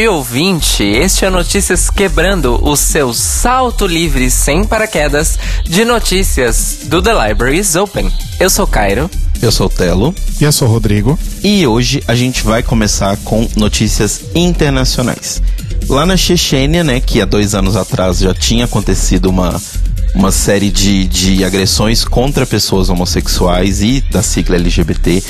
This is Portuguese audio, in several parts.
Dia, ouvinte! Este é Notícias Quebrando o seu salto livre sem paraquedas de notícias do The Libraries Open. Eu sou Cairo. Eu sou o Telo. E eu sou o Rodrigo. E hoje a gente vai começar com notícias internacionais. Lá na Chechênia, né, que há dois anos atrás já tinha acontecido uma, uma série de, de agressões contra pessoas homossexuais e da sigla LGBT,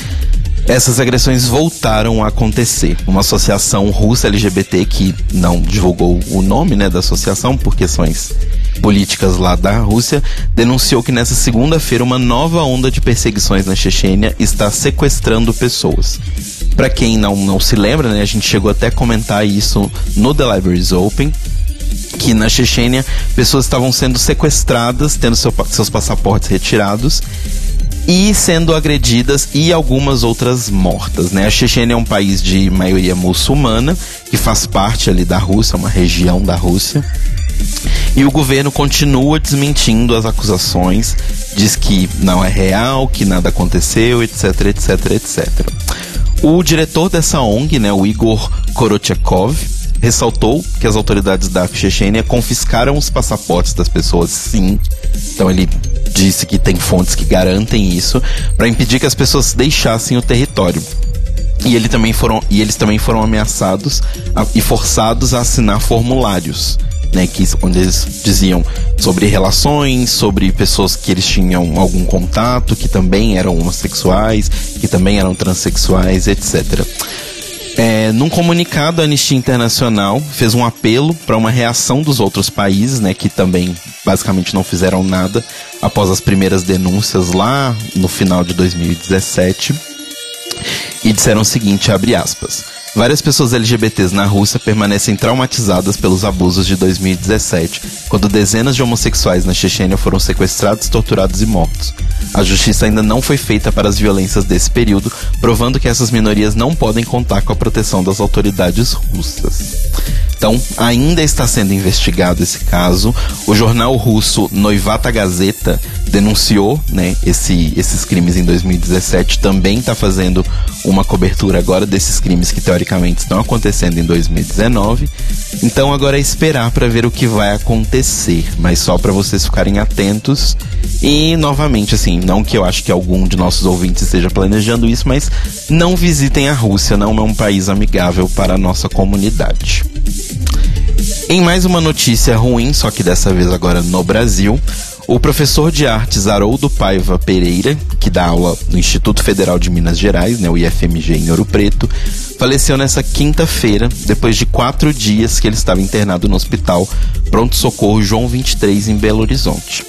essas agressões voltaram a acontecer. Uma associação russa LGBT que não divulgou o nome né, da associação por questões políticas lá da Rússia denunciou que nessa segunda-feira uma nova onda de perseguições na Chechênia está sequestrando pessoas. Para quem não, não se lembra, né, a gente chegou até a comentar isso no The Libraries Open, que na Chechênia pessoas estavam sendo sequestradas, tendo seu, seus passaportes retirados e sendo agredidas e algumas outras mortas, né? A Chechênia é um país de maioria muçulmana que faz parte ali da Rússia, uma região da Rússia. E o governo continua desmentindo as acusações, diz que não é real, que nada aconteceu, etc, etc, etc. O diretor dessa ONG, né, o Igor Korochekov, ressaltou que as autoridades da Chechênia confiscaram os passaportes das pessoas, sim. Então ele disse que tem fontes que garantem isso para impedir que as pessoas deixassem o território. E, ele também foram, e eles também foram ameaçados a, e forçados a assinar formulários. Né, que, onde eles diziam sobre relações, sobre pessoas que eles tinham algum contato, que também eram homossexuais, que também eram transexuais, etc. É, num comunicado, a Anistia Internacional fez um apelo para uma reação dos outros países, né, que também basicamente não fizeram nada após as primeiras denúncias lá no final de 2017. E disseram o seguinte, abre aspas: Várias pessoas LGBTs na Rússia permanecem traumatizadas pelos abusos de 2017, quando dezenas de homossexuais na Chechênia foram sequestrados, torturados e mortos. A justiça ainda não foi feita para as violências desse período, provando que essas minorias não podem contar com a proteção das autoridades russas. Então, ainda está sendo investigado esse caso. O jornal russo Noivata Gazeta denunciou né, esse, esses crimes em 2017. Também está fazendo uma cobertura agora desses crimes que teoricamente estão acontecendo em 2019. Então, agora é esperar para ver o que vai acontecer. Mas só para vocês ficarem atentos. E, novamente, assim, não que eu acho que algum de nossos ouvintes esteja planejando isso, mas não visitem a Rússia. Não é um país amigável para a nossa comunidade. Em mais uma notícia ruim, só que dessa vez agora no Brasil, o professor de artes Haroldo Paiva Pereira, que dá aula no Instituto Federal de Minas Gerais, né, o IFMG em Ouro Preto, faleceu nessa quinta-feira, depois de quatro dias que ele estava internado no hospital Pronto Socorro João 23, em Belo Horizonte.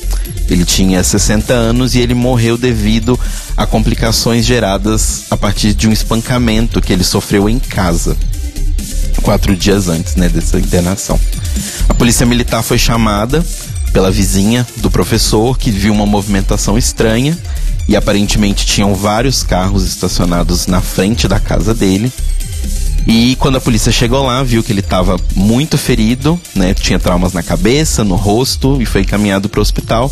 Ele tinha 60 anos e ele morreu devido a complicações geradas a partir de um espancamento que ele sofreu em casa quatro dias antes né, dessa internação. A polícia militar foi chamada pela vizinha do professor que viu uma movimentação estranha e aparentemente tinham vários carros estacionados na frente da casa dele. E quando a polícia chegou lá, viu que ele estava muito ferido, né? Tinha traumas na cabeça, no rosto e foi encaminhado para o hospital.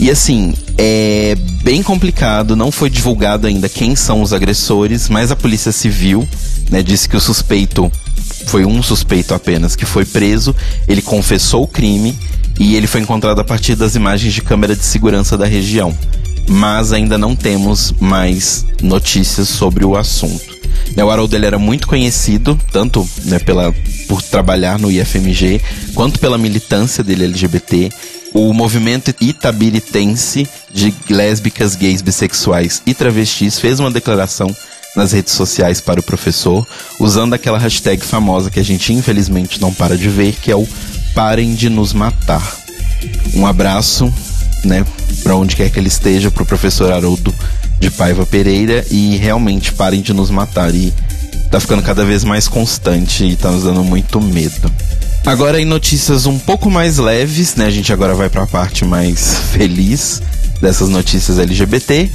E assim, é bem complicado, não foi divulgado ainda quem são os agressores, mas a Polícia Civil né, disse que o suspeito foi um suspeito apenas que foi preso, ele confessou o crime e ele foi encontrado a partir das imagens de câmera de segurança da região. Mas ainda não temos mais notícias sobre o assunto. Né, o Haroldo era muito conhecido, tanto né, pela, por trabalhar no IFMG, quanto pela militância dele LGBT. O movimento itabiritense de lésbicas, gays, bissexuais e travestis fez uma declaração nas redes sociais para o professor, usando aquela hashtag famosa que a gente infelizmente não para de ver, que é o Parem de nos matar. Um abraço, né, para onde quer que ele esteja, para o professor Haroldo de Paiva Pereira e realmente parem de nos matar. E tá ficando cada vez mais constante e tá nos dando muito medo. Agora em notícias um pouco mais leves, né? A gente agora vai para a parte mais feliz dessas notícias LGBT.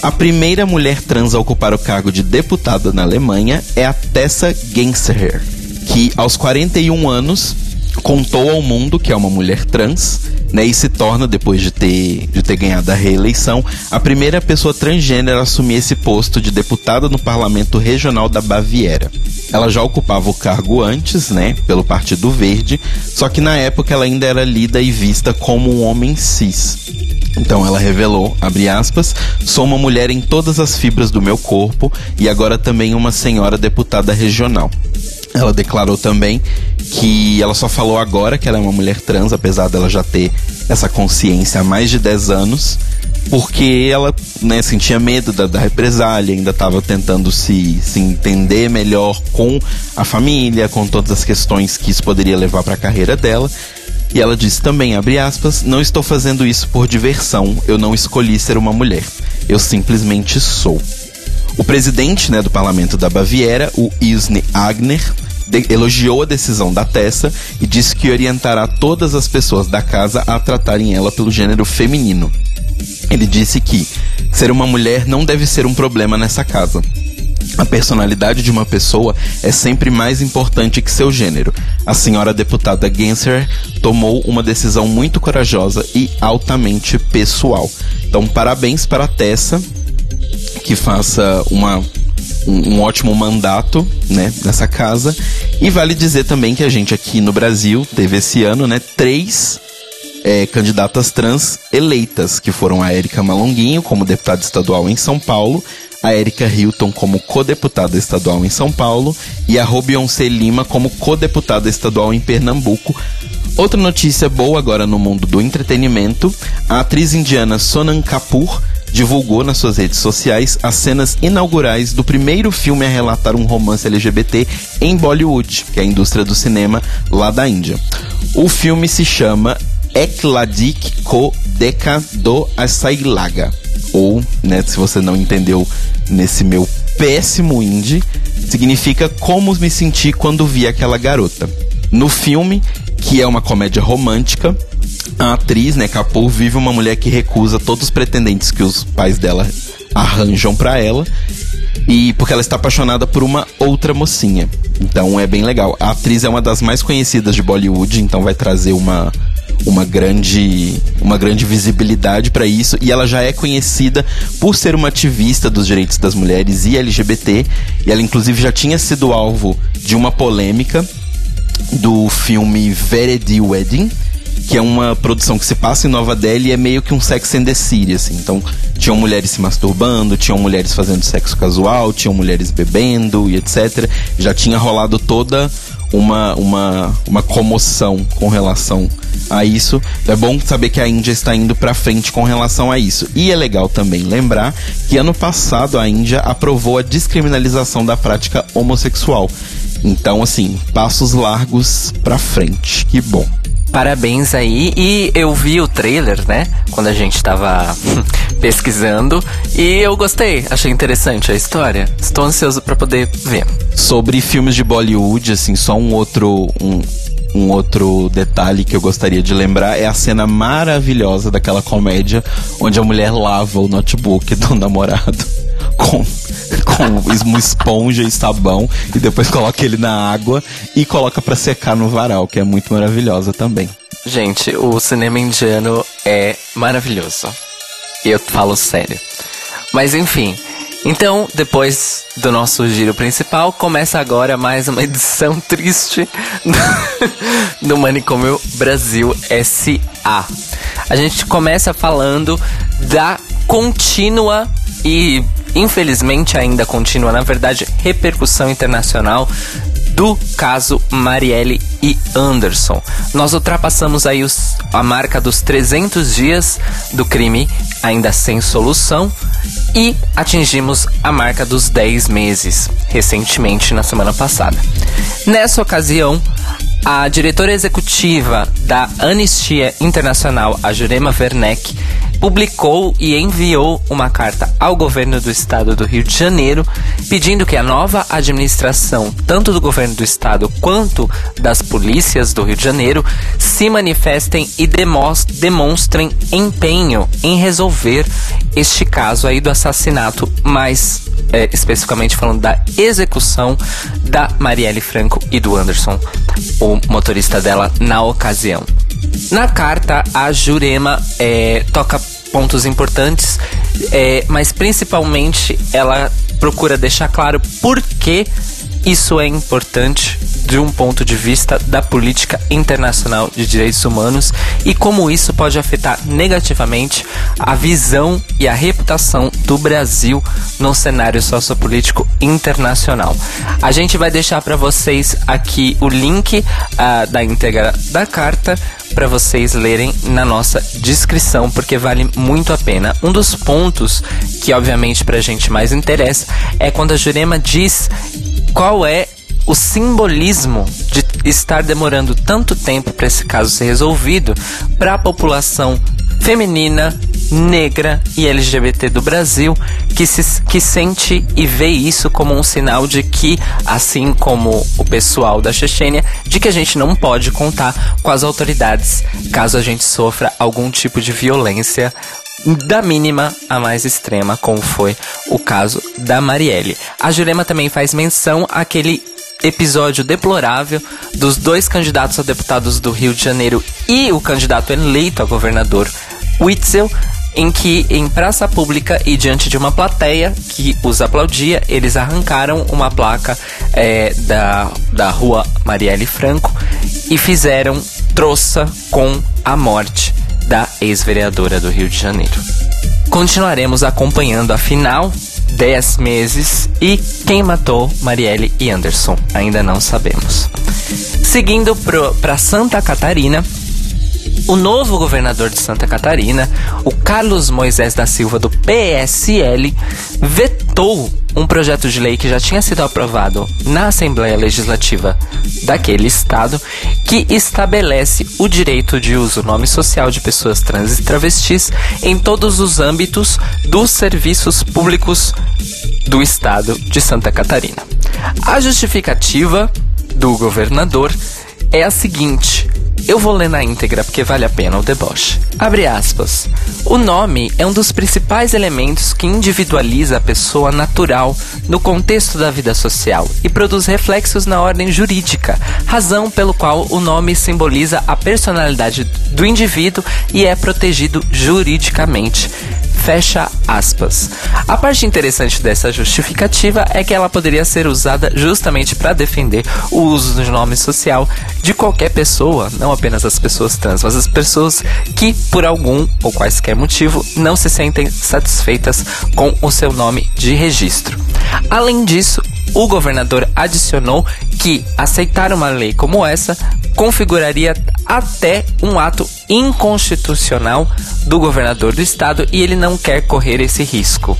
A primeira mulher trans a ocupar o cargo de deputada na Alemanha é a Tessa Genseher, que aos 41 anos contou ao mundo que é uma mulher trans, né, e se torna, depois de ter, de ter ganhado a reeleição, a primeira pessoa transgênero a assumir esse posto de deputada no parlamento regional da Baviera. Ela já ocupava o cargo antes, né, pelo Partido Verde, só que na época ela ainda era lida e vista como um homem cis. Então ela revelou, abre aspas, sou uma mulher em todas as fibras do meu corpo e agora também uma senhora deputada regional. Ela declarou também que ela só falou agora que ela é uma mulher trans, apesar dela já ter essa consciência há mais de 10 anos, porque ela né, sentia medo da, da represália, ainda estava tentando se, se entender melhor com a família, com todas as questões que isso poderia levar para a carreira dela. E ela disse também, abre aspas, não estou fazendo isso por diversão, eu não escolhi ser uma mulher, eu simplesmente sou. O presidente né, do parlamento da Baviera, o Isne Agner, elogiou a decisão da Tessa e disse que orientará todas as pessoas da casa a tratarem ela pelo gênero feminino. Ele disse que ser uma mulher não deve ser um problema nessa casa. A personalidade de uma pessoa é sempre mais importante que seu gênero. A senhora deputada Genser tomou uma decisão muito corajosa e altamente pessoal. Então, parabéns para a Tessa, que faça uma um, ótimo mandato, né, nessa casa. E vale dizer também que a gente aqui no Brasil teve esse ano, né, três é, candidatas trans eleitas, que foram a Érica Malonguinho como deputada estadual em São Paulo, a Érica Hilton como co-deputada estadual em São Paulo e a Robionce Lima como co-deputada estadual em Pernambuco. Outra notícia boa agora no mundo do entretenimento: a atriz indiana Sonam Kapoor divulgou nas suas redes sociais as cenas inaugurais do primeiro filme a relatar um romance LGBT em Bollywood, que é a indústria do cinema lá da Índia. O filme se chama Ekladik Ko Deka do Asailaga. Ou, né, se você não entendeu nesse meu péssimo indie, significa como me senti quando vi aquela garota. No filme, que é uma comédia romântica, a atriz, né, Kapoor, vive uma mulher que recusa todos os pretendentes que os pais dela arranjam para ela. E porque ela está apaixonada por uma outra mocinha. Então é bem legal. A atriz é uma das mais conhecidas de Bollywood, então vai trazer uma uma grande uma grande visibilidade para isso e ela já é conhecida por ser uma ativista dos direitos das mulheres e LGBT e ela inclusive já tinha sido alvo de uma polêmica do filme Veredi Wedding que é uma produção que se passa em Nova Delhi e é meio que um Sex and the City, assim. Então, tinham mulheres se masturbando, tinham mulheres fazendo sexo casual, tinham mulheres bebendo e etc. Já tinha rolado toda uma, uma, uma comoção com relação a isso. É bom saber que a Índia está indo para frente com relação a isso. E é legal também lembrar que ano passado a Índia aprovou a descriminalização da prática homossexual. Então, assim, passos largos para frente. Que bom. Parabéns aí. E eu vi o trailer, né? Quando a gente tava pesquisando. E eu gostei. Achei interessante a história. Estou ansioso para poder ver. Sobre filmes de Bollywood, assim, só um outro. Um, um outro detalhe que eu gostaria de lembrar é a cena maravilhosa daquela comédia onde a mulher lava o notebook do namorado com, com esponja e sabão e depois coloca ele na água e coloca para secar no varal, que é muito maravilhosa também. Gente, o cinema indiano é maravilhoso. Eu falo sério. Mas enfim, então, depois do nosso giro principal, começa agora mais uma edição triste do, do Manicômio Brasil SA. A gente começa falando da contínua e infelizmente ainda contínua, na verdade, repercussão internacional do caso Marielle e Anderson. Nós ultrapassamos aí os, a marca dos 300 dias do crime ainda sem solução e atingimos a marca dos 10 meses, recentemente na semana passada. Nessa ocasião, a diretora executiva da Anistia Internacional, a Jurema Werneck, publicou e enviou uma carta ao governo do estado do Rio de Janeiro pedindo que a nova administração, tanto do governo do estado quanto das polícias do Rio de Janeiro, se manifestem e demonstrem empenho em resolver este caso aí do assassinato, mais é, especificamente falando da execução da Marielle Franco e do Anderson, o motorista dela na ocasião. Na carta, a Jurema é, toca pontos importantes, é, mas principalmente ela procura deixar claro por que isso é importante de um ponto de vista da política internacional de direitos humanos e como isso pode afetar negativamente a visão e a reputação do Brasil no cenário sociopolítico internacional. A gente vai deixar para vocês aqui o link uh, da íntegra da carta para vocês lerem na nossa descrição, porque vale muito a pena. Um dos pontos que, obviamente, para a gente mais interessa é quando a Jurema diz qual é o simbolismo de estar demorando tanto tempo para esse caso ser resolvido para a população feminina, negra e LGBT do Brasil que, se, que sente e vê isso como um sinal de que, assim como o pessoal da Chechênia, de que a gente não pode contar com as autoridades caso a gente sofra algum tipo de violência da mínima à mais extrema, como foi o caso da Marielle. A Jurema também faz menção àquele episódio deplorável dos dois candidatos a deputados do Rio de Janeiro e o candidato eleito a governador Witzel, em que em praça pública e diante de uma plateia que os aplaudia, eles arrancaram uma placa é, da, da rua Marielle Franco e fizeram troça com a morte da ex-vereadora do Rio de Janeiro. Continuaremos acompanhando a final 10 meses e quem matou Marielle e Anderson, ainda não sabemos. Seguindo para Santa Catarina, o novo governador de Santa Catarina, o Carlos Moisés da Silva do PSL, vetou um projeto de lei que já tinha sido aprovado na Assembleia Legislativa daquele estado, que estabelece o direito de uso nome social de pessoas trans e travestis em todos os âmbitos dos serviços públicos do estado de Santa Catarina. A justificativa do governador é a seguinte: eu vou ler na íntegra porque vale a pena o deboche. Abre aspas. O nome é um dos principais elementos que individualiza a pessoa natural no contexto da vida social e produz reflexos na ordem jurídica, razão pelo qual o nome simboliza a personalidade do indivíduo e é protegido juridicamente. Fecha aspas. A parte interessante dessa justificativa é que ela poderia ser usada justamente para defender o uso do nome social de qualquer pessoa, não apenas as pessoas trans, mas as pessoas que, por algum ou quaisquer motivo, não se sentem satisfeitas com o seu nome de registro. Além disso, o governador adicionou que aceitar uma lei como essa configuraria até um ato inconstitucional do governador do estado e ele não quer correr esse risco.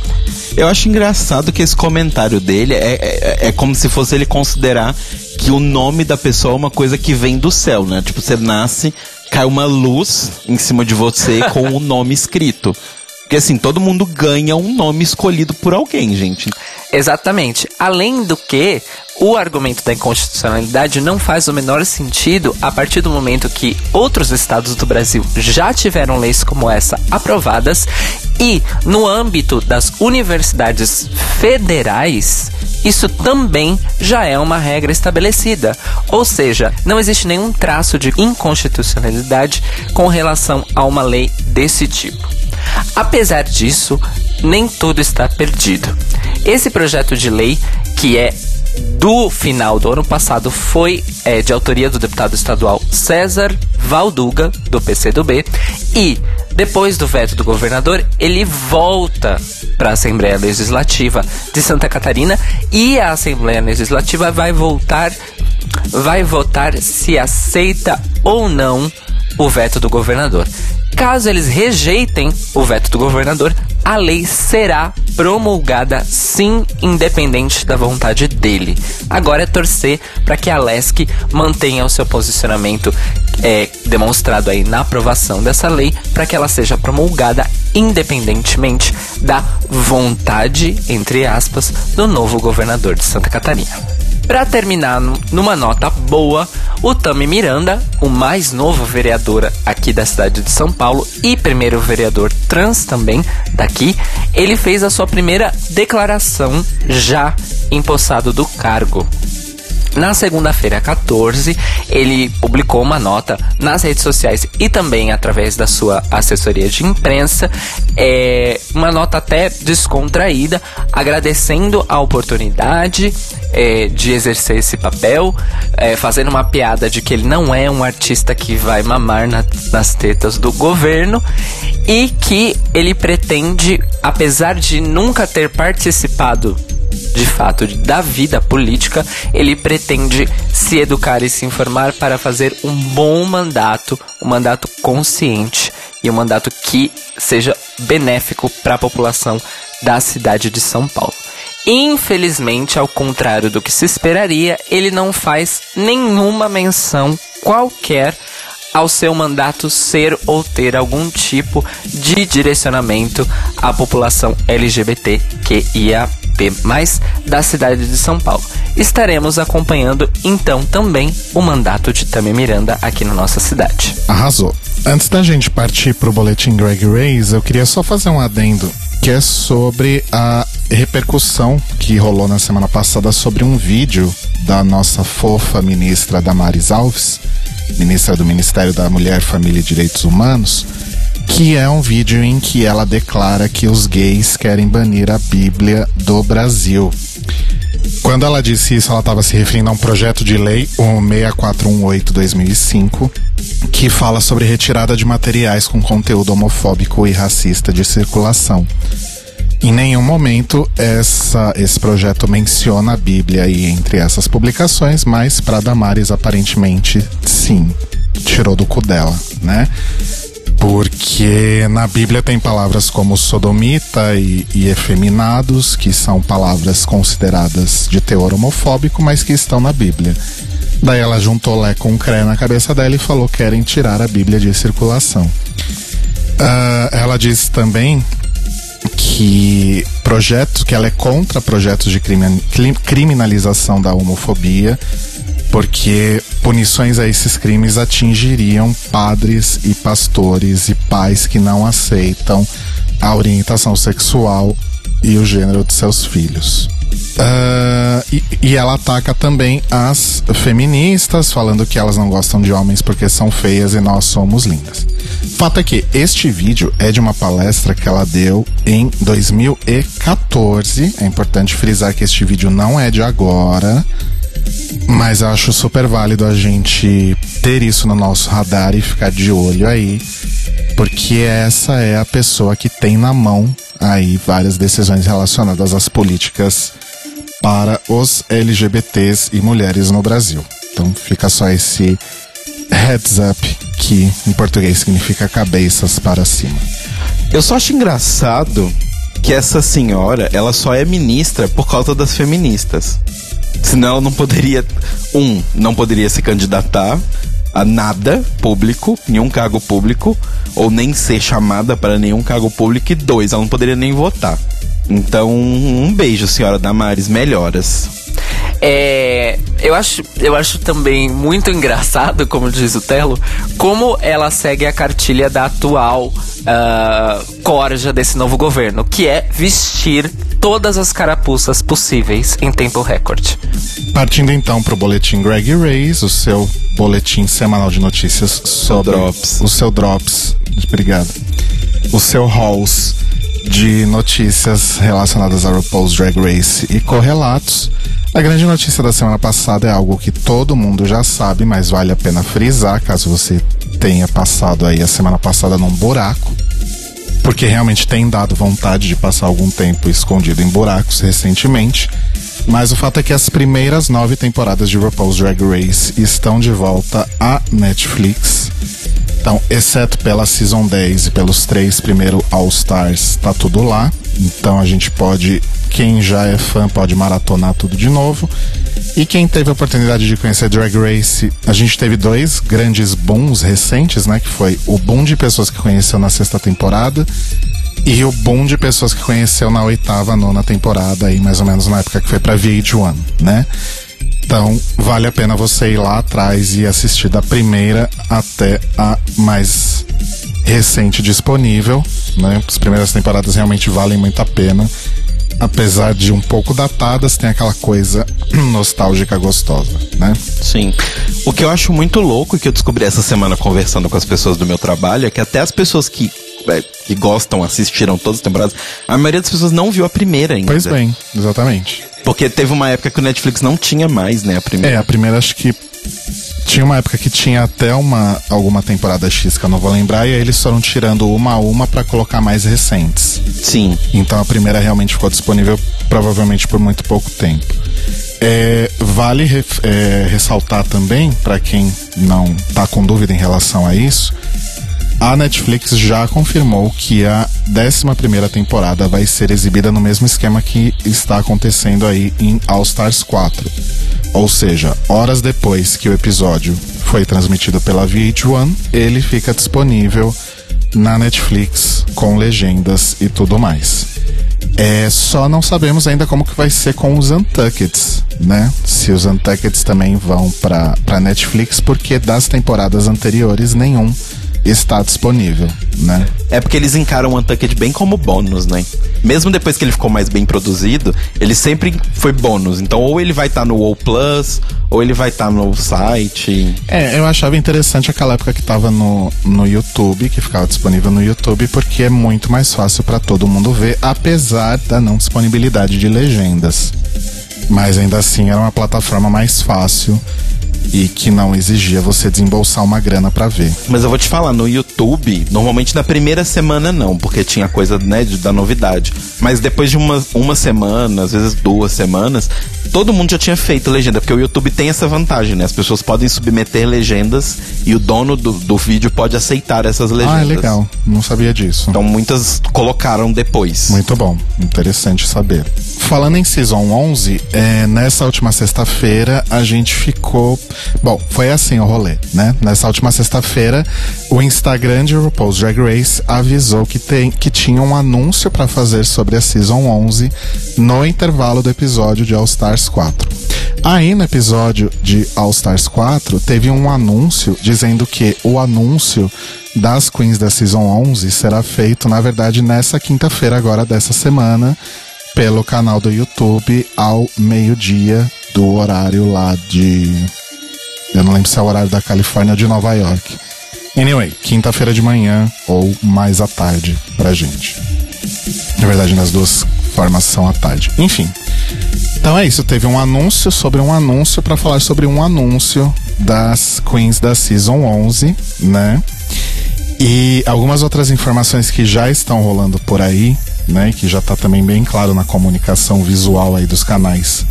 Eu acho engraçado que esse comentário dele é, é, é como se fosse ele considerar que o nome da pessoa é uma coisa que vem do céu, né? Tipo, você nasce, cai uma luz em cima de você com o nome escrito. Porque assim, todo mundo ganha um nome escolhido por alguém, gente. Exatamente. Além do que, o argumento da inconstitucionalidade não faz o menor sentido a partir do momento que outros estados do Brasil já tiveram leis como essa aprovadas e, no âmbito das universidades federais, isso também já é uma regra estabelecida. Ou seja, não existe nenhum traço de inconstitucionalidade com relação a uma lei desse tipo. Apesar disso, nem tudo está perdido. Esse projeto de lei, que é do final do ano passado, foi é, de autoria do deputado estadual César Valduga, do PCdoB, e depois do veto do governador, ele volta para a Assembleia Legislativa de Santa Catarina e a Assembleia Legislativa vai voltar vai votar se aceita ou não o veto do governador. Caso eles rejeitem o veto do governador, a lei será promulgada sim, independente da vontade dele. Agora é torcer para que a LESC mantenha o seu posicionamento é, demonstrado aí na aprovação dessa lei, para que ela seja promulgada independentemente da vontade, entre aspas, do novo governador de Santa Catarina. Para terminar numa nota boa, o Tami Miranda, o mais novo vereador aqui da cidade de São Paulo e primeiro vereador trans também daqui, ele fez a sua primeira declaração já empossado do cargo. Na segunda-feira 14, ele publicou uma nota nas redes sociais e também através da sua assessoria de imprensa, é, uma nota até descontraída, agradecendo a oportunidade é, de exercer esse papel, é, fazendo uma piada de que ele não é um artista que vai mamar na, nas tetas do governo e que ele pretende, apesar de nunca ter participado de fato da vida política, ele pretende se educar e se informar para fazer um bom mandato, um mandato consciente e um mandato que seja benéfico para a população da cidade de São Paulo. Infelizmente, ao contrário do que se esperaria, ele não faz nenhuma menção qualquer ao seu mandato ser ou ter algum tipo de direcionamento à população LGBTQIA mais da cidade de São Paulo. Estaremos acompanhando então também o mandato de Tami Miranda aqui na nossa cidade. Arrasou. Antes da gente partir para o boletim Greg Race, eu queria só fazer um adendo que é sobre a repercussão que rolou na semana passada sobre um vídeo da nossa fofa ministra Damares Alves, ministra do Ministério da Mulher, Família e Direitos Humanos, que é um vídeo em que ela declara que os gays querem banir a Bíblia do Brasil. Quando ela disse isso, ela estava se referindo a um projeto de lei, o 6418-2005, que fala sobre retirada de materiais com conteúdo homofóbico e racista de circulação. Em nenhum momento essa, esse projeto menciona a Bíblia aí entre essas publicações, mas para Damares aparentemente sim, tirou do cu dela, né? Porque na Bíblia tem palavras como sodomita e, e, efeminados, que são palavras consideradas de teor homofóbico, mas que estão na Bíblia. Daí ela juntou Lé com Cré na cabeça dela e falou: querem tirar a Bíblia de circulação. Uh, ela disse também que projetos, que ela é contra projetos de criminalização da homofobia porque punições a esses crimes atingiriam padres e pastores e pais que não aceitam a orientação sexual e o gênero de seus filhos. Uh, e, e, ela ataca também as feministas, falando que elas não gostam de homens porque são feias e nós somos lindas. Fato é que este vídeo é de uma palestra que ela deu em 2014. É importante frisar que este vídeo não é de agora. Mas acho super válido a gente ter isso no nosso radar e ficar de olho aí, porque essa é a pessoa que tem na mão aí várias decisões relacionadas às políticas para os LGBTs e mulheres no Brasil. Então fica só esse heads up que em português significa cabeças para cima. Eu só acho engraçado que essa senhora, ela só é ministra por causa das feministas. Senão não poderia, um, não poderia se candidatar a nada público, nenhum cargo público, ou nem ser chamada para nenhum cargo público, e dois, ela não poderia nem votar. Então, um beijo, senhora Damares, melhoras. É, eu, acho, eu acho também muito engraçado, como diz o Telo, como ela segue a cartilha da atual uh, corja desse novo governo, que é vestir todas as carapuças possíveis em tempo recorde. Partindo então para o boletim Greg Race, o seu boletim semanal de notícias sobre drops. o seu drops, obrigado, o seu halls de notícias relacionadas a RuPaul's Drag Race e correlatos. A grande notícia da semana passada é algo que todo mundo já sabe, mas vale a pena frisar caso você tenha passado aí a semana passada num buraco. Porque realmente tem dado vontade de passar algum tempo escondido em buracos recentemente. Mas o fato é que as primeiras nove temporadas de RuPaul's Drag Race estão de volta à Netflix. Então, exceto pela Season 10 e pelos três primeiros All Stars, tá tudo lá. Então a gente pode, quem já é fã, pode maratonar tudo de novo. E quem teve a oportunidade de conhecer Drag Race, a gente teve dois grandes booms recentes, né? Que foi o boom de pessoas que conheceu na sexta temporada e o boom de pessoas que conheceu na oitava, nona temporada, aí mais ou menos na época que foi pra VH1, né? Então, vale a pena você ir lá atrás e assistir da primeira até a mais recente disponível. Né? As primeiras temporadas realmente valem muito a pena. Apesar de um pouco datadas, tem aquela coisa nostálgica gostosa, né? Sim. O que eu acho muito louco e que eu descobri essa semana conversando com as pessoas do meu trabalho é que até as pessoas que é, que gostam, assistiram todas as temporadas, a maioria das pessoas não viu a primeira ainda. Pois bem, exatamente. Porque teve uma época que o Netflix não tinha mais, né? A primeira. É, a primeira acho que tinha uma época que tinha até uma alguma temporada X que eu não vou lembrar e aí eles foram tirando uma a uma para colocar mais recentes. Sim. Então a primeira realmente ficou disponível provavelmente por muito pouco tempo. É, vale re, é, ressaltar também para quem não tá com dúvida em relação a isso, a Netflix já confirmou que a 11 temporada vai ser exibida no mesmo esquema que está acontecendo aí em All Stars 4. Ou seja, horas depois que o episódio foi transmitido pela VH1, ele fica disponível na Netflix com legendas e tudo mais. É, só não sabemos ainda como que vai ser com os Untuckeds, né? Se os Untuckeds também vão para Netflix, porque das temporadas anteriores nenhum está disponível, né? É porque eles encaram o Untucked bem como bônus, né? Mesmo depois que ele ficou mais bem produzido, ele sempre foi bônus. Então, ou ele vai estar tá no WoW Plus, ou ele vai estar tá no site. É, eu achava interessante aquela época que tava no, no YouTube, que ficava disponível no YouTube, porque é muito mais fácil para todo mundo ver, apesar da não disponibilidade de legendas. Mas ainda assim era uma plataforma mais fácil e que não exigia você desembolsar uma grana para ver. Mas eu vou te falar, no YouTube, normalmente na primeira semana não, porque tinha coisa, né, de, da novidade. Mas depois de uma, uma semana, às vezes duas semanas, todo mundo já tinha feito legenda, porque o YouTube tem essa vantagem, né? As pessoas podem submeter legendas e o dono do, do vídeo pode aceitar essas legendas. Ah, é legal. Não sabia disso. Então muitas colocaram depois. Muito bom. Interessante saber. Falando em Season 11, é, nessa última sexta-feira a gente ficou Bom, foi assim o rolê, né? Nessa última sexta-feira, o Instagram de RuPaul's Drag Race avisou que, tem, que tinha um anúncio para fazer sobre a Season 11 no intervalo do episódio de All Stars 4. Aí no episódio de All Stars 4, teve um anúncio dizendo que o anúncio das Queens da Season 11 será feito, na verdade, nessa quinta-feira agora dessa semana, pelo canal do YouTube ao meio-dia do horário lá de eu não lembro se é o horário da Califórnia ou de Nova York. Anyway, quinta-feira de manhã ou mais à tarde pra gente. Na verdade, nas duas formas são à tarde. Enfim. Então é isso, teve um anúncio sobre um anúncio para falar sobre um anúncio das Queens da Season 11, né? E algumas outras informações que já estão rolando por aí, né? Que já tá também bem claro na comunicação visual aí dos canais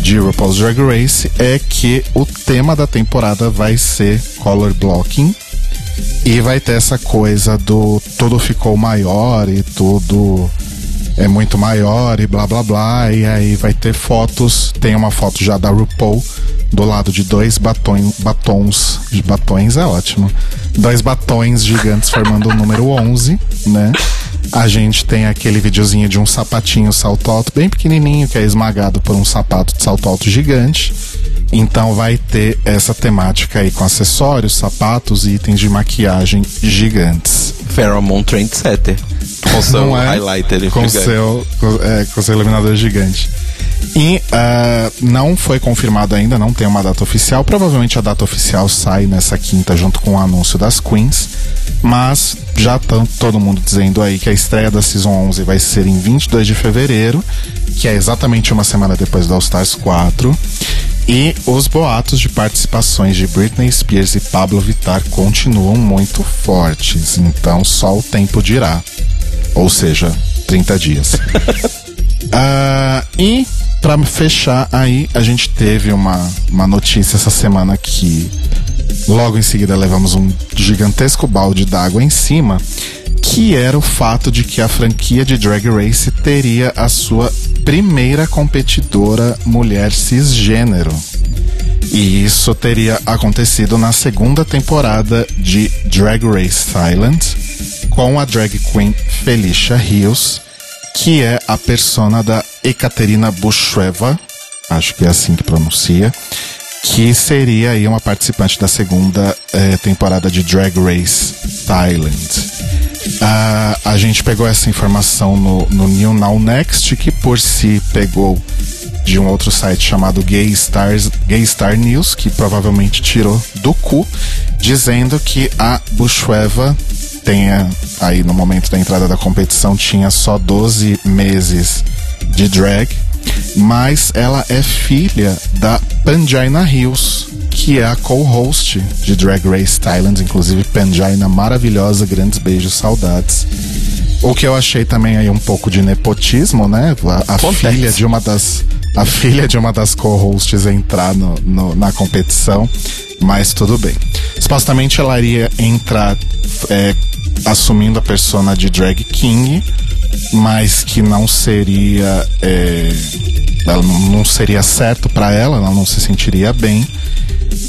de RuPaul's Drag Race é que o tema da temporada vai ser color blocking e vai ter essa coisa do tudo ficou maior e tudo é muito maior e blá blá blá e aí vai ter fotos, tem uma foto já da RuPaul do lado de dois batons, batons, batons é ótimo. Dois batons gigantes formando o número 11, né? A gente tem aquele videozinho de um sapatinho salto alto bem pequenininho que é esmagado por um sapato de salto alto gigante. Então vai ter essa temática aí com acessórios, sapatos e itens de maquiagem gigantes. Pheromone Trendsetter. Com seu é? highlighter com seu, com, é, com seu iluminador gigante. E uh, não foi confirmado ainda, não tem uma data oficial. Provavelmente a data oficial sai nessa quinta junto com o anúncio das Queens. Mas já está todo mundo dizendo aí que a estreia da Season 11 vai ser em 22 de fevereiro, que é exatamente uma semana depois do All Stars 4. E os boatos de participações de Britney Spears e Pablo Vittar continuam muito fortes, então só o tempo dirá. Ou seja, 30 dias. uh, e para fechar aí, a gente teve uma, uma notícia essa semana que logo em seguida levamos um gigantesco balde d'água em cima, que era o fato de que a franquia de Drag Race teria a sua primeira competidora mulher cisgênero. E isso teria acontecido na segunda temporada de Drag Race Thailand, com a drag queen Felicia Rios, que é a persona da Ekaterina Busheva, acho que é assim que pronuncia, que seria aí uma participante da segunda eh, temporada de Drag Race Thailand. Uh, a gente pegou essa informação no, no New Now Next, que por si pegou de um outro site chamado Gay, Stars, Gay Star News, que provavelmente tirou do cu, dizendo que a Bushweva tenha, aí no momento da entrada da competição, tinha só 12 meses de drag mas ela é filha da Pangina Hills, que é a co-host de Drag Race Thailand, inclusive Pangina maravilhosa, grandes beijos, saudades. O que eu achei também aí um pouco de nepotismo, né? A, a filha de uma das a filha de uma das co-hosts entrar no, no, na competição, mas tudo bem. Supostamente ela iria entrar é, assumindo a persona de Drag King, mas que não seria é, ela não seria certo para ela, ela não se sentiria bem.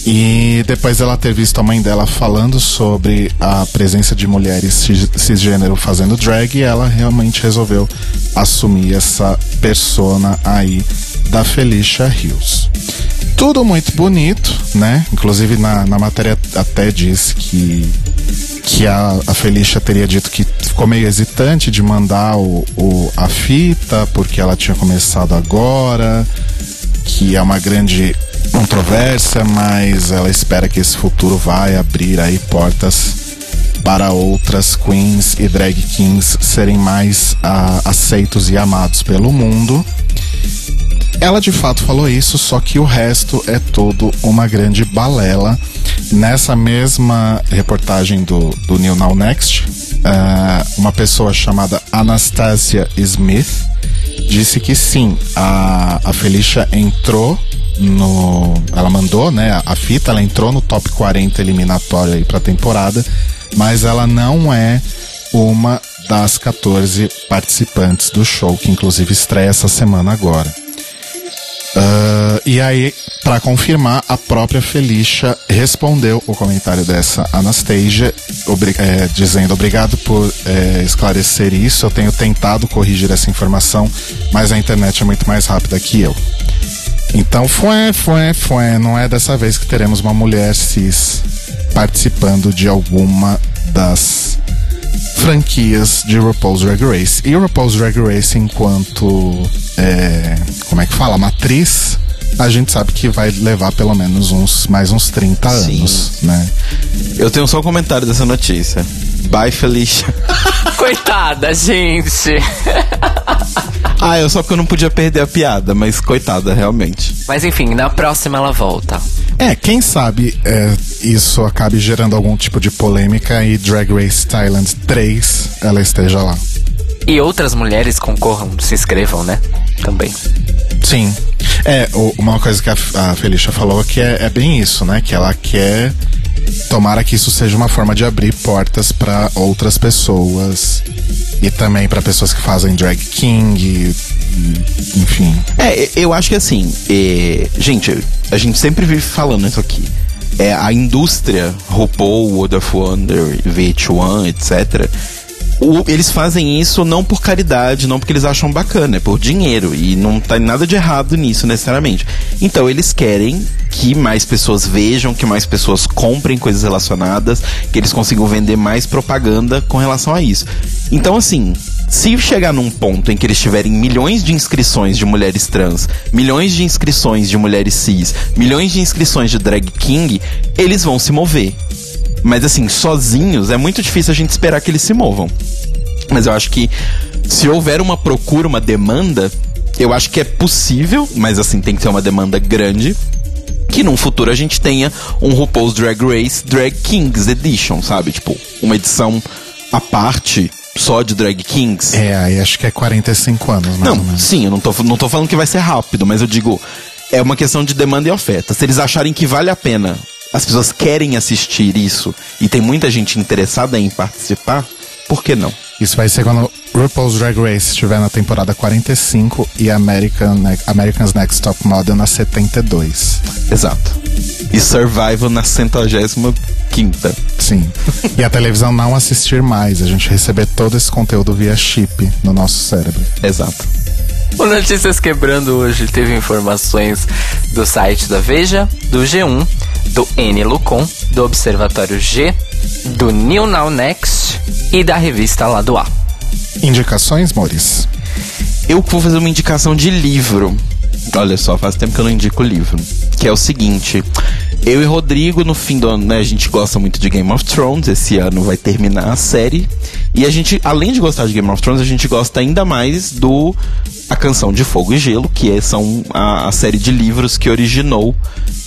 E depois ela ter visto a mãe dela falando sobre a presença de mulheres cisgênero fazendo drag, ela realmente resolveu assumir essa persona aí da Felicia Hills. Tudo muito bonito, né? Inclusive na, na matéria até diz que, que a, a Felicia teria dito que ficou meio hesitante de mandar o, o, a fita, porque ela tinha começado agora, que é uma grande controvérsia, mas ela espera que esse futuro vai abrir aí portas para outras queens e drag kings serem mais uh, aceitos e amados pelo mundo. Ela de fato falou isso, só que o resto é todo uma grande balela. Nessa mesma reportagem do, do New Now Next, uh, uma pessoa chamada Anastasia Smith disse que sim, a, a Felicia entrou no. Ela mandou, né? A fita, ela entrou no top 40 eliminatório aí pra temporada, mas ela não é uma das 14 participantes do show, que inclusive estreia essa semana agora. Uh, e aí, para confirmar, a própria Felicia respondeu o comentário dessa Anastasia, obri é, dizendo obrigado por é, esclarecer isso. Eu tenho tentado corrigir essa informação, mas a internet é muito mais rápida que eu. Então, foi, foi, foi. Não é dessa vez que teremos uma mulher cis participando de alguma das franquias de RuPaul's Drag Race. E RuPaul's Drag Race, enquanto. É, como é que fala? Matriz. A gente sabe que vai levar pelo menos uns mais uns 30 Sim. anos, né? Eu tenho só um comentário dessa notícia. Bye, Felicia. Coitada, gente. ah, eu só porque eu não podia perder a piada, mas coitada, realmente. Mas enfim, na próxima ela volta. É, quem sabe é, isso acabe gerando algum tipo de polêmica e Drag Race Thailand 3 ela esteja lá. E outras mulheres concorram, se inscrevam, né? Também. Sim. É, uma coisa que a, a Felicia falou que é, é bem isso, né? Que ela quer tomara que isso seja uma forma de abrir portas para outras pessoas e também para pessoas que fazem drag king, enfim. É, eu acho que assim, é, gente, a gente sempre vive falando isso aqui. É, a indústria RuPaul, World of Wonder, VH1, etc o, eles fazem isso não por caridade, não porque eles acham bacana, é por dinheiro. E não tá nada de errado nisso necessariamente. Então eles querem que mais pessoas vejam, que mais pessoas comprem coisas relacionadas, que eles consigam vender mais propaganda com relação a isso. Então, assim, se chegar num ponto em que eles tiverem milhões de inscrições de mulheres trans, milhões de inscrições de mulheres cis, milhões de inscrições de drag king, eles vão se mover. Mas assim, sozinhos é muito difícil a gente esperar que eles se movam. Mas eu acho que se houver uma procura, uma demanda, eu acho que é possível, mas assim, tem que ter uma demanda grande. Que num futuro a gente tenha um RuPaul's Drag Race Drag Kings Edition, sabe? Tipo, uma edição à parte só de drag kings. É, aí acho que é 45 anos, mais Não, sim, eu não tô, não tô falando que vai ser rápido, mas eu digo, é uma questão de demanda e oferta. Se eles acharem que vale a pena as pessoas querem assistir isso e tem muita gente interessada em participar, por que não? Isso vai ser quando RuPaul's Drag Race estiver na temporada 45 e American, American's Next Top Model na 72. Exato. E Survival na 105 quinta. Sim. e a televisão não assistir mais, a gente receber todo esse conteúdo via chip no nosso cérebro. Exato. O Notícias Quebrando hoje teve informações do site da Veja, do G1, do N Lucon, do Observatório G, do New Now Next e da revista lá do A. Indicações, Maurício? Eu vou fazer uma indicação de livro. Olha só, faz tempo que eu não indico livro. Que é o seguinte: eu e Rodrigo, no fim do ano, né, a gente gosta muito de Game of Thrones. Esse ano vai terminar a série. E a gente, além de gostar de Game of Thrones, a gente gosta ainda mais do A Canção de Fogo e Gelo, que é, são a, a série de livros que originou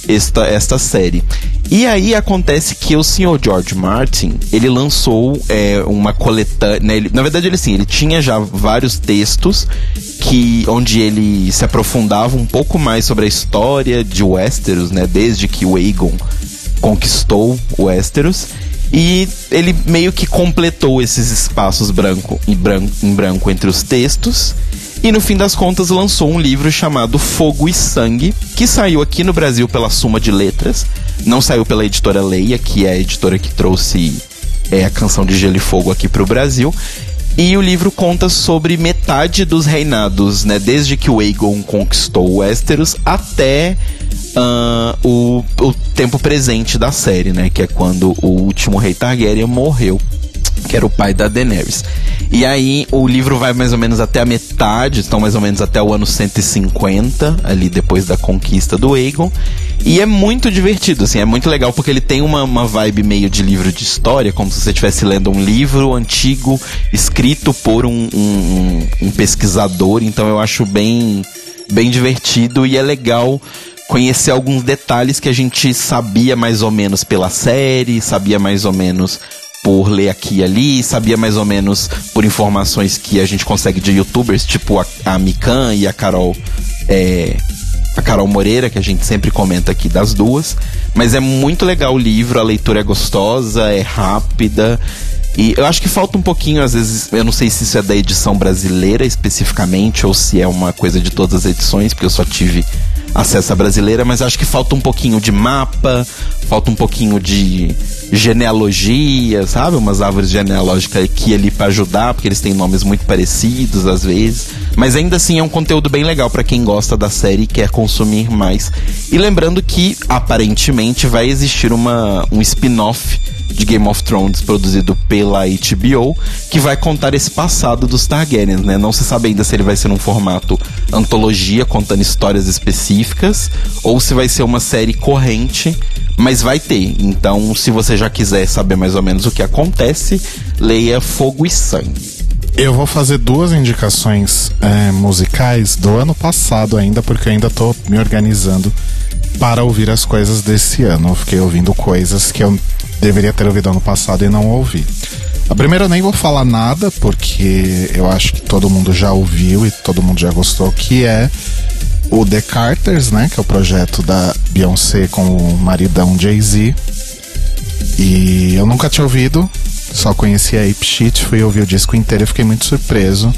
esta, esta série. E aí acontece que o senhor George Martin, ele lançou é, uma coletânea. Né, na verdade, ele sim, ele tinha já vários textos que onde ele se aprofundava um pouco mais sobre a história de Westeros, né? Desde que o Aegon conquistou Westeros. E ele meio que completou esses espaços branco, em, branco, em branco entre os textos. E no fim das contas lançou um livro chamado Fogo e Sangue, que saiu aqui no Brasil pela Suma de Letras. Não saiu pela editora Leia, que é a editora que trouxe é, a canção de Gelo e Fogo aqui para o Brasil. E o livro conta sobre metade dos reinados, né? Desde que o Aegon conquistou Westeros até uh, o, o tempo presente da série, né? Que é quando o último rei Targaryen morreu que era o pai da Daenerys. E aí o livro vai mais ou menos até a metade, estão mais ou menos até o ano 150, ali depois da conquista do Aegon. E é muito divertido, assim, é muito legal porque ele tem uma, uma vibe meio de livro de história, como se você estivesse lendo um livro antigo escrito por um, um, um pesquisador. Então eu acho bem, bem divertido e é legal conhecer alguns detalhes que a gente sabia mais ou menos pela série, sabia mais ou menos por ler aqui e ali, sabia mais ou menos por informações que a gente consegue de youtubers, tipo a, a Mikan e a Carol. É, a Carol Moreira, que a gente sempre comenta aqui das duas. Mas é muito legal o livro, a leitura é gostosa, é rápida. E eu acho que falta um pouquinho, às vezes, eu não sei se isso é da edição brasileira especificamente, ou se é uma coisa de todas as edições, porque eu só tive acesso à brasileira, mas acho que falta um pouquinho de mapa, falta um pouquinho de genealogia, sabe? Umas árvores genealógicas aqui ali para ajudar, porque eles têm nomes muito parecidos às vezes. Mas ainda assim é um conteúdo bem legal para quem gosta da série e quer consumir mais. E lembrando que aparentemente vai existir uma, um spin-off de Game of Thrones produzido pela HBO, que vai contar esse passado dos Targaryens, né? Não se sabe ainda se ele vai ser num formato antologia, contando histórias específicas, ou se vai ser uma série corrente, mas vai ter. Então, se você já quiser saber mais ou menos o que acontece, leia Fogo e Sangue. Eu vou fazer duas indicações é, musicais do ano passado ainda, porque eu ainda tô me organizando para ouvir as coisas desse ano. Eu fiquei ouvindo coisas que eu deveria ter ouvido ano passado e não ouvi. A primeira eu nem vou falar nada, porque eu acho que todo mundo já ouviu e todo mundo já gostou, que é o The Carters, né? Que é o projeto da Beyoncé com o maridão Jay-Z. E eu nunca tinha ouvido, só conhecia a Ape fui ouvir o disco inteiro e fiquei muito surpreso.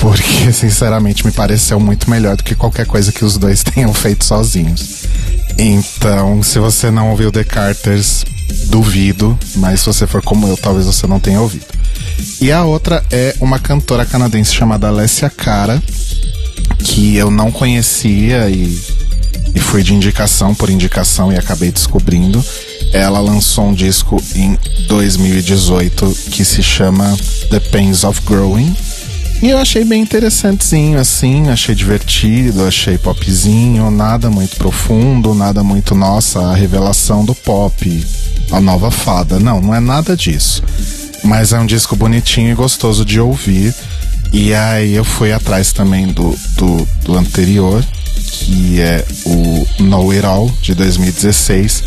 Porque, sinceramente, me pareceu muito melhor do que qualquer coisa que os dois tenham feito sozinhos. Então, se você não ouviu The Carters, duvido, mas se você for como eu, talvez você não tenha ouvido. E a outra é uma cantora canadense chamada Alessia Cara, que eu não conhecia e, e fui de indicação por indicação e acabei descobrindo. Ela lançou um disco em 2018 que se chama The Pains of Growing. E eu achei bem interessantezinho, assim, achei divertido, achei popzinho, nada muito profundo, nada muito, nossa, a revelação do pop, a nova fada. Não, não é nada disso. Mas é um disco bonitinho e gostoso de ouvir. E aí eu fui atrás também do, do, do anterior, que é o Know It All, de 2016.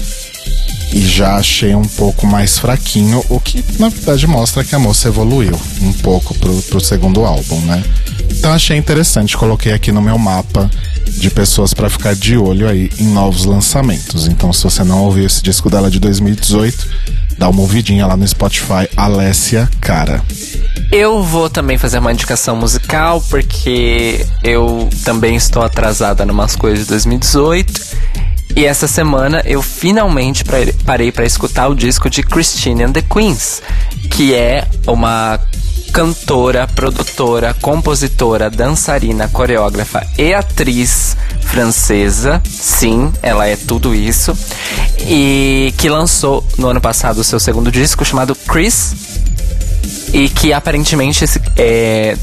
E já achei um pouco mais fraquinho, o que na verdade mostra que a moça evoluiu um pouco pro, pro segundo álbum, né? Então achei interessante, coloquei aqui no meu mapa de pessoas para ficar de olho aí em novos lançamentos. Então, se você não ouviu esse disco dela de 2018, dá uma ouvidinha lá no Spotify, Alessia Cara. Eu vou também fazer uma indicação musical, porque eu também estou atrasada em umas coisas de 2018. E essa semana eu finalmente parei para escutar o disco de Christine and the Queens, que é uma cantora, produtora, compositora, dançarina, coreógrafa e atriz francesa. Sim, ela é tudo isso. E que lançou no ano passado o seu segundo disco chamado Chris. E que aparentemente é,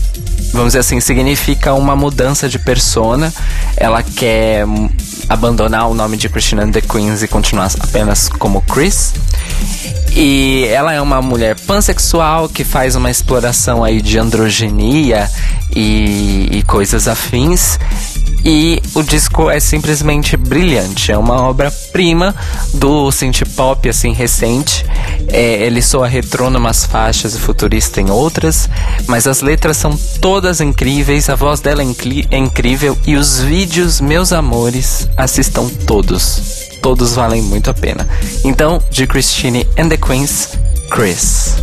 vamos dizer assim, significa uma mudança de persona. Ela quer abandonar o nome de Christina the Queens e continuar apenas como Chris. E ela é uma mulher pansexual que faz uma exploração aí de androgenia e, e coisas afins. E o disco é simplesmente brilhante. É uma obra-prima do synth pop assim recente. É, ele soa retrô umas faixas e futurista em outras, mas as letras são todas incríveis, a voz dela é, é incrível e os vídeos, meus amores, assistam todos. Todos valem muito a pena. Então, de Christine and the Queens, Chris.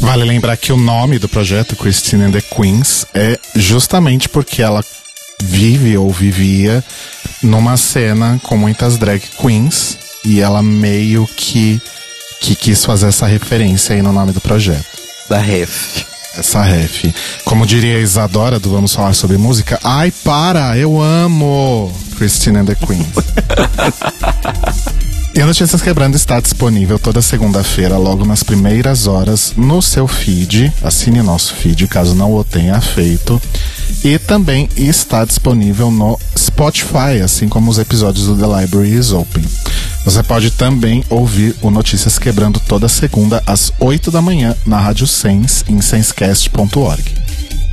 Vale lembrar que o nome do projeto Christine and the Queens é justamente porque ela vive ou vivia numa cena com muitas drag queens e ela meio que que quis fazer essa referência aí no nome do projeto. Da ref. Essa ref. Como diria a Isadora do Vamos Falar Sobre Música, ai para, eu amo Christine and the Queens. E a Notícias Quebrando está disponível toda segunda-feira, logo nas primeiras horas, no seu feed. Assine nosso feed, caso não o tenha feito. E também está disponível no Spotify, assim como os episódios do The Library is Open. Você pode também ouvir o Notícias Quebrando toda segunda às 8 da manhã na Rádio Sense em sensecast.org.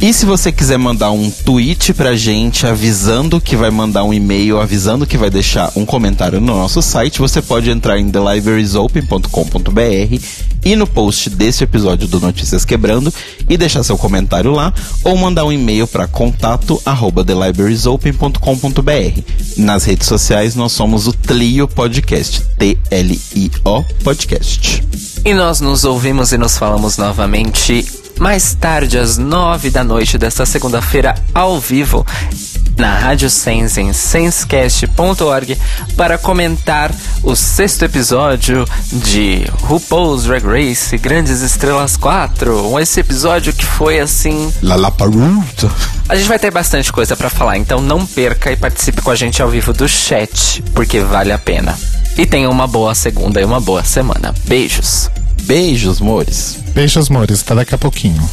E se você quiser mandar um tweet pra gente avisando que vai mandar um e-mail, avisando que vai deixar um comentário no nosso site, você pode entrar em thelibrariesopen.com.br e no post desse episódio do Notícias Quebrando e deixar seu comentário lá ou mandar um e-mail para contato@thelibrariesopen.com.br. Nas redes sociais nós somos o Tlio Podcast, T L I O Podcast. E nós nos ouvimos e nos falamos novamente mais tarde, às nove da noite desta segunda-feira, ao vivo, na Rádio Sense em sensecast.org para comentar o sexto episódio de RuPaul's Drag Race Grandes Estrelas 4. Esse episódio que foi assim. La La Paruta. A gente vai ter bastante coisa para falar, então não perca e participe com a gente ao vivo do chat, porque vale a pena. E tenha uma boa segunda e uma boa semana. Beijos. Beijos, mores. Beijos, amores. Até daqui a pouquinho.